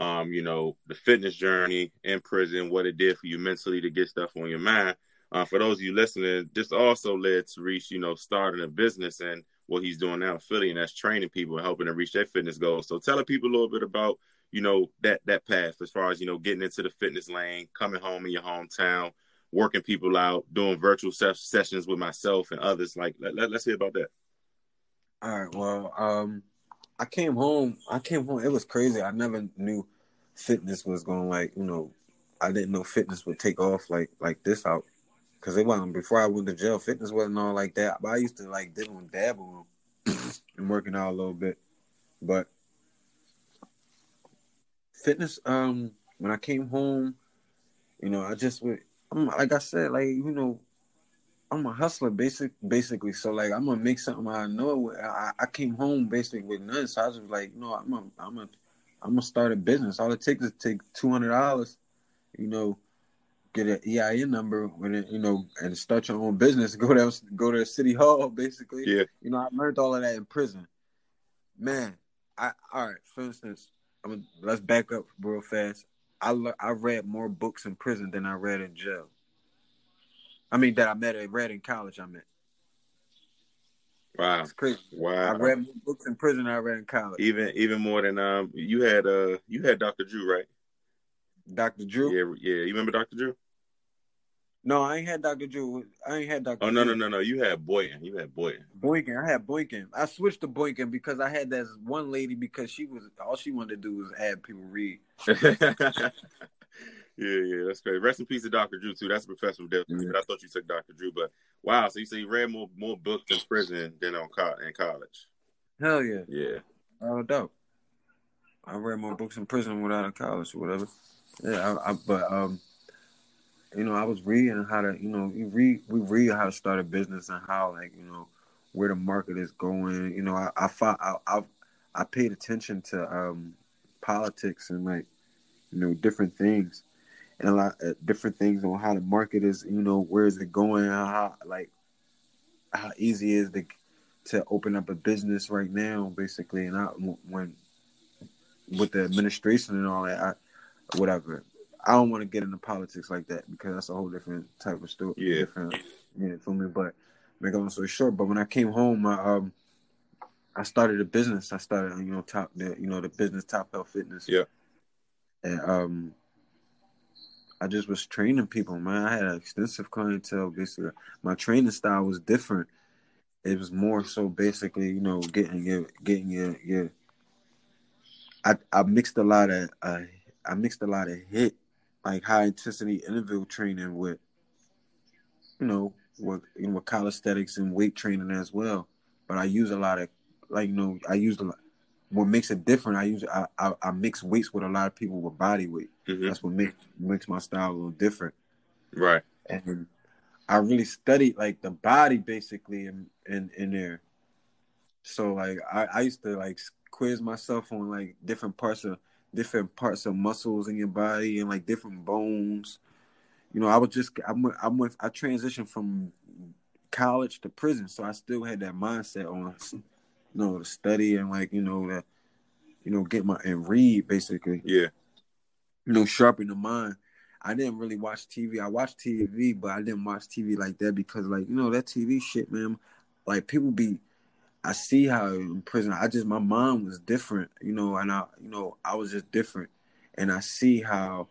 um, you know, the fitness journey in prison, what it did for you mentally to get stuff on your mind. uh, for those of you listening, this also led to Reese, you know, starting a business and what he's doing now in Philly, and that's training people and helping them reach their fitness goals. So, telling people a little bit about, you know, that that path as far as you know, getting into the fitness lane, coming home in your hometown, working people out, doing virtual sessions with myself and others. Like, let, let, let's hear about that. All right. Well, um, I came home. I came home. It was crazy. I never knew fitness was going like you know. I didn't know fitness would take off like like this out because it wasn't before I went to jail. Fitness wasn't all like that. But I used to like dibble and dabble and working out a little bit. But fitness, um, when I came home, you know, I just went. I'm like I said, like you know, I'm a hustler, basic, basically. So like, I'm gonna make something I know. I, I came home basically with nothing, so I was like, know, I'm a, I'm a, I'm gonna start a business. All it takes is take two hundred dollars, you know, get an EIN number when it, you know, and start your own business. Go down, go to city hall, basically. Yeah. You know, I learned all of that in prison. Man, I all right. For instance, I'm let's back up real fast. I le- I read more books in prison than I read in jail. I mean, that I met I read in college. I met. Wow, it's crazy. Wow, I read more books in prison than I read in college. Even even more than um, you had uh, you had Dr. Drew, right? Dr. Drew. Yeah, yeah. You remember Dr. Drew? No, I ain't had Dr. Drew. I ain't had Dr. Oh no, no, no, no. You had Boykin. You had Boykin. Boykin. I had Boykin. I switched to Boykin because I had that one lady because she was all she wanted to do was have people read. yeah, yeah, that's great. Rest in peace to Dr. Drew too. That's a professor of death. I thought you took Dr. Drew, but wow. So you say you read more more books in prison than on co- in college? Hell yeah. Yeah. No doubt. I read more books in prison without a college or whatever. Yeah, I, I, but um, you know, I was reading how to, you know, you read, we read how to start a business and how, like, you know, where the market is going. You know, I, I I, I, I paid attention to um, politics and like, you know, different things, and a lot uh, different things on how the market is. You know, where is it going? How like how easy is to to open up a business right now, basically. And I when with the administration and all that, I, whatever. I don't want to get into politics like that because that's a whole different type of story. Yeah. Different, yeah, for me. But make a long story short, but when I came home, I um, I started a business. I started, you know, top the, you know, the business Top Health Fitness. Yeah. And um, I just was training people, man. I had an extensive clientele. Basically, my training style was different. It was more so basically, you know, getting your, getting your, your. I I mixed a lot of uh, I mixed a lot of HIIT like high intensity interval training with, you know, with you know with calisthenics and weight training as well. But I use a lot of like you know I use a lot. What makes it different? I use I, I, I mix weights with a lot of people with body weight. Mhm. That's what makes makes my style a little different. Right. And I really studied like the body basically in in, in there. So like I, I used to like quiz myself on like different parts of different parts of muscles in your body and like different bones. You know, I was just I went I went I transitioned from college to prison, so I still had that mindset on you know to study and like you know that you know get my and read basically Yeah. you know, sharpen the mind. I didn't really watch TV. I watched TV, but I didn't watch TV like that because, like, you know, that TV shit, man. Like, people be. I see how in prison. I just my mind was different, you know, and I, you know, I was just different, and I see how.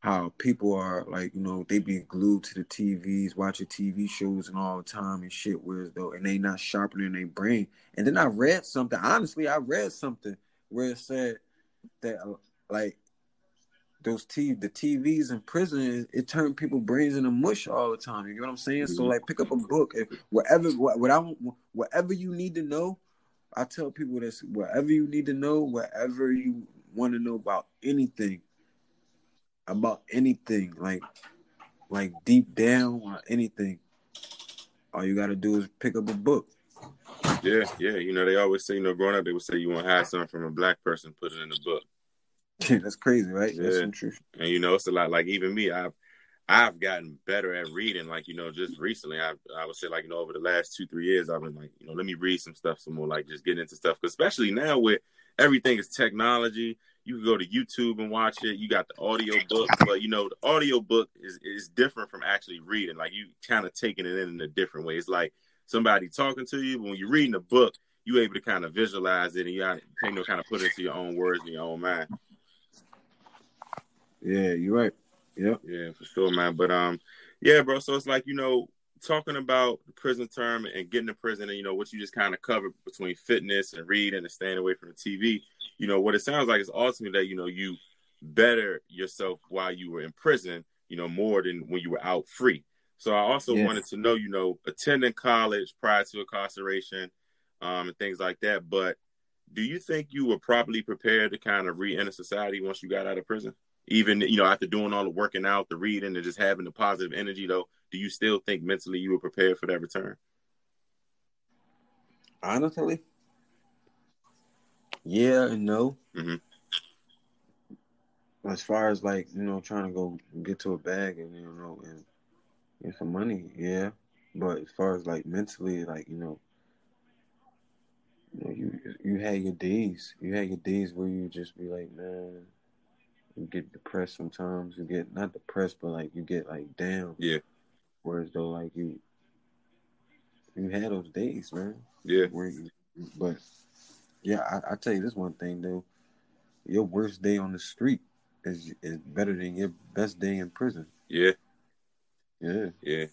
How people are like, you know, they be glued to the TVs, watching TV shows and all the time and shit. Whereas though, and they not sharpening their brain. And then I read something. Honestly, I read something where it said that, like, those T the TVs in prison it, it turned people brains into mush all the time. You know what I'm saying? So Mhm. like pick up a book if whatever what, what I whatever you need to know, I tell people this whatever you need to know, whatever you want to know about anything, about anything, like like deep down or anything, all you gotta do is pick up a book. Yeah, yeah. You know, they always say, you know, growing up, they would say you want to hide something from a black person, put it in a book. That's crazy, right? Yeah. truth. And you know, it's a lot. Like even me, I've I've gotten better at reading. Like you know, just recently, I I would say like you know over the last two three years, I've been like you know let me read some stuff some more. Like just getting into stuff. Cause especially now with everything is technology. you can go to YouTube and watch it. You got the audio book, but you know the audio book is is different from actually reading. Like you kind of taking it in in a different way. It's like somebody talking to you, but when you're reading a book, you able to kind of visualize it and you, you know kind of put it into your own words in your own mind. Yeah, you're right. Yep. Yeah, for sure, man. But um, yeah, bro. So it's like you know talking about the prison term and getting to prison and you know what you just kind of covered between fitness and reading and staying away from the TV, you know what it sounds like is ultimately that you know you better yourself while you were in prison, you know more than when you were out free. So I also yeah. wanted to know, you know, attending college prior to incarceration, um, and things like that. But do you think you were properly prepared to kind of re-enter society once you got out of prison? Even you know after doing all the working out, the reading, and just having the positive energy, though, do you still think mentally you were prepared for that return? Honestly, yeah and no. Mm-hmm. As far as like you know, trying to go get to a bag and you know and get some money, yeah. But as far as like mentally, like you know, you know, you you had your days. You had your days where you just be like, man, you get depressed sometimes. You get not depressed, but like you get like down. Yeah. Whereas though, like you, you had those days, man. Yeah. Where you, but yeah, I, I tell you this one thing though, your worst day on the street is is better than your best day in prison. Yeah. Yeah. Yeah.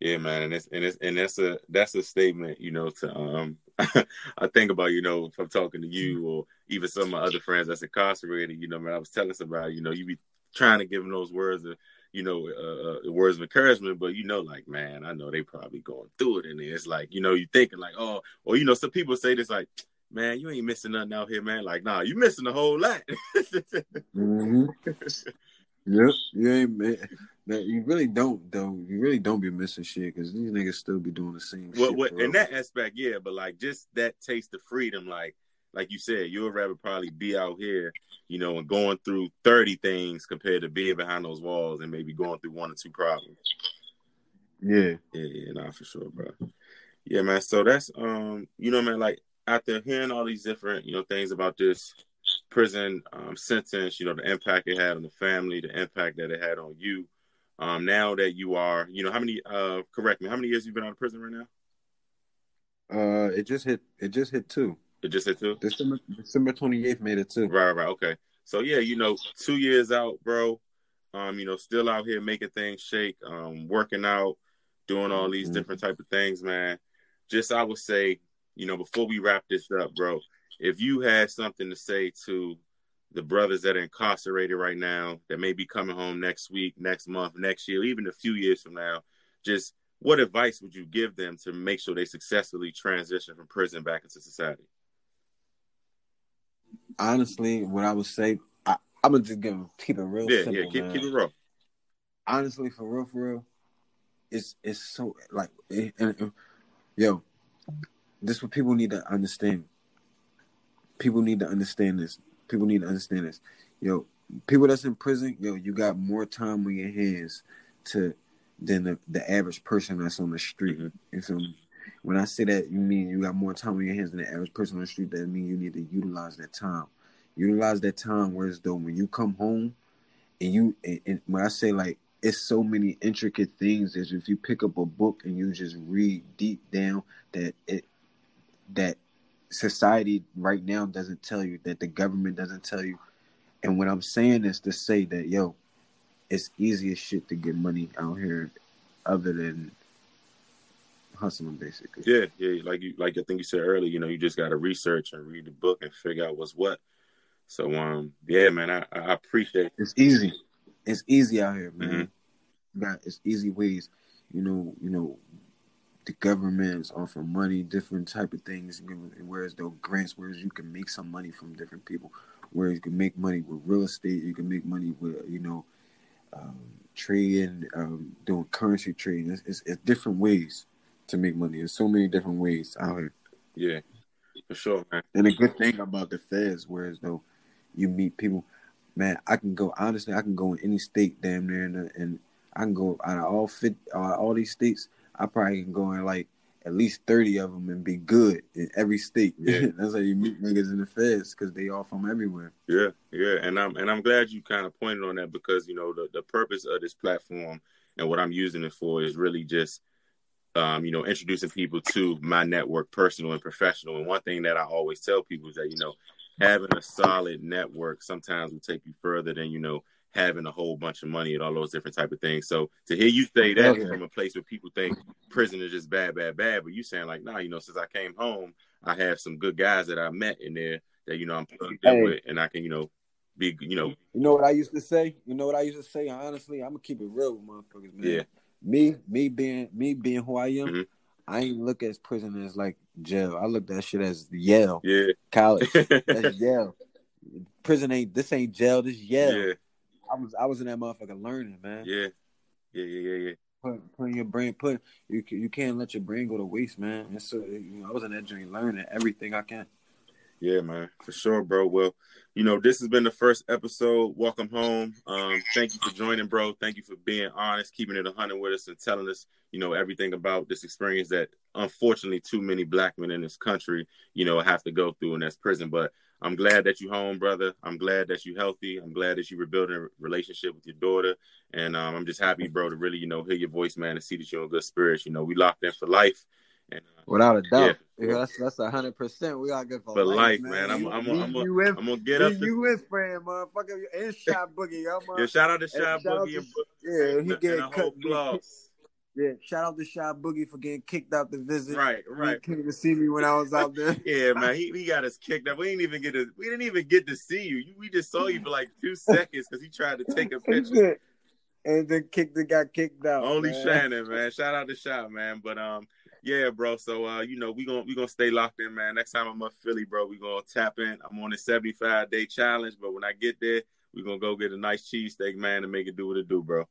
Yeah, man, and it's and it's and that's a that's a statement, you know. To um, I think about, you know, if I'm talking to you or even some of my other friends that's incarcerated, you know, man, I was telling somebody, you know, you be trying to give them those words of you know, uh, uh, words of encouragement, but you know, like, man, I know they probably going through it, and it's like, you know, you thinking like, oh, or you know, some people say this like, man, you ain't missing nothing out here, man. Like, nah, you missing a whole lot. mm-hmm. Yep, you ain't man. You really don't though. You really don't be missing shit because these niggas still be doing the same. Well, what, in that aspect, yeah, but like just that taste of freedom, like like you said, you would rather probably be out here, you know, and going through 30 things compared to being behind those walls and maybe going through one or two problems. Yeah. Yeah, yeah, nah, for sure, bro. Yeah, man. So that's um, you know, man, like after hearing all these different, you know, things about this prison um sentence, you know, the impact it had on the family, the impact that it had on you. Um, now that you are, you know, how many uh correct me, how many years you've been out of prison right now? Uh it just hit it just hit two. It just hit two. December December twenty eighth made it two. Right, right, okay. So yeah, you know, two years out, bro. Um, you know, still out here making things shake, um, working out, doing all these mm-hmm. different type of things, man. Just I would say, you know, before we wrap this up, bro, if you had something to say to the brothers that are incarcerated right now that may be coming home next week, next month, next year, even a few years from now, just what advice would you give them to make sure they successfully transition from prison back into society? honestly, what I would say, I, am gonna just give keep it real. Yeah, simple, yeah, keep, keep, it real. Honestly, for real, for real, it's it's so like, it, and, and, yo, this what people need to understand. People need to understand this. People need to understand this. Yo, people that's in prison, yo, you got more time on your hands to than the, the average person that's on the street. You feel me? When I say that, you mean you got more time on your hands than the average person on the street. That means you need to utilize that time. Utilize that time. Whereas though when you come home, and you and, and when I say like it's so many intricate things that if you pick up a book and you just read deep down that it that society right now doesn't tell you that the government doesn't tell you and what i'm saying is to say that yo it's easy as shit to get money out here other than hustling basically. Yeah, yeah. Like you, like I think you said earlier. You know, you just got to research and read the book and figure out what's what. So, um, yeah, man, I, I appreciate. It. It's easy. It's easy out here, man. Mm-hmm. Got it's easy ways. You know, you know, the governments offer money, different type of things. Whereas though grants, whereas you can make some money from different people. Whereas you can make money with real estate, you can make money with you know, um, trading, um, doing currency trading. It's, it's, it's different ways to make money. There's so many different ways out here. Yeah, for sure, man. And a good thing about the feds, whereas though you meet people, man, I can go honestly, I can go in any state damn near, and, and I can go out of all fit, uh, all these states. I probably can go in like at least thirty of them and be good in every state. Yeah. That's how you meet niggas in the feds because they all from everywhere. Yeah, yeah, and I'm and I'm glad you kind of pointed on that because you know the the purpose of this platform and what I'm using it for is really just um, you know introducing people to my network, personal and professional. And one thing that I always tell people is that you know having a solid network sometimes will take you further than you know having a whole bunch of money and all those different type of things. So to hear you say that from a place where people think prison is just bad, bad, bad, but you saying like, nah, you know, since I came home, I have some good guys that I met in there that you know I'm plugged in with, and I can you know be you know You know what I used to say? You know what I used to say? Honestly, I'm gonna keep it real with motherfuckers, man. Yeah. Me, me being me being who I am, Mhm. I ain't look at prison as like jail. I look at that shit as Yale, yeah college. That's Yale. Prison ain't this ain't jail, this Yale. yeah I was I was in that motherfucker learning, man. yeah yeah yeah yeah yeah Put, putting your brain put you you can't let your brain go to waste, man. And so you know, I was in that journey learning everything I can. Yeah, man, for sure, bro. Well, you know, this has been the first episode. Welcome home. Um, thank you for joining, bro. Thank you for being honest, keeping it a hundred with us, and telling us, you know, everything about this experience that unfortunately too many black men in this country, you know, have to go through, and that's prison. But I'm glad that you home, brother. I'm glad that you healthy. I'm glad that you rebuilding a relationship with your daughter, and um, I'm just happy, bro, to really, you know, hear your voice, man, and see that you're in good spirits. You know, we locked in for life. And, uh, Without a doubt. Yeah. Yeah, that's that's a hundred percent. We gotta get for, For life, life, man. I'm- I'm- Me, I'm- you and- I'm gonna get up. You with friend, motherfucker, and shot boogie, yo, yeah, shout out to And out Boogie to- and Boogie. Yeah, he and, get and cut. whole blog. Yeah, shout out to Shy Boogie for getting kicked out the visit. Right, He right. came to see me when I was out there. Yeah, man, he, he got us kicked up. We didn't even get to we didn't even get to see you. you we just saw you for like two seconds because he tried to take a picture. and then kicked the got kicked out. Only man. Shannon, man. Shout out to Shot, man. But um, yeah, bro. So uh, you know, we gonna we gonna stay locked in, man. Next time I'm up Philly, bro, we gonna tap in. I'm on a 75 day challenge, but when I get there, we gonna go get a nice cheesesteak, man, and make it do what it do, bro.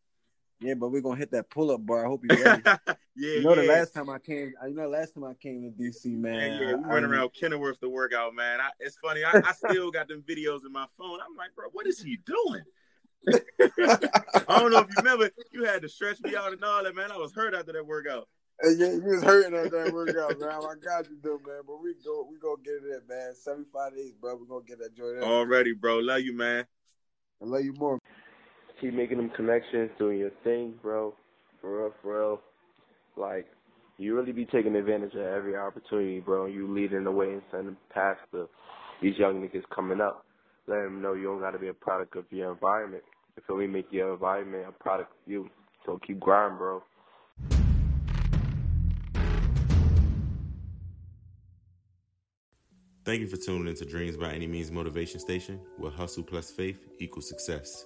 Yeah, but we're gonna hit that pull up bar. I hope you're ready. yeah, you know yeah. the last time I came, you know the last time I came to DC, man. Yeah, yeah, we I- went I- around Kenilworth to work out, man. I, it's funny. I, I still got them videos in my phone. I'm like, bro, what is he doing? I don't know if you remember, you had to stretch me out and all that, man. I was hurt after that workout. Hey, Yeah, you was hurting after that workout, man. I got you though, man. But we go, we gonna get it in, man. Seventy five days, bro. We gonna get that joint. Already, bro. Love you, man. I love you more. Keep making them connections, doing your thing, bro. For real, for real. Like, you really be taking advantage of every opportunity, bro. You leading the way and sending past the these young niggas coming up. Let them know you don't got to be a product of your environment. You we? Make your environment a product of you. So keep grinding, bro. Thank you for tuning into Dreams by Any Means Motivation Station, where hustle plus faith equals success.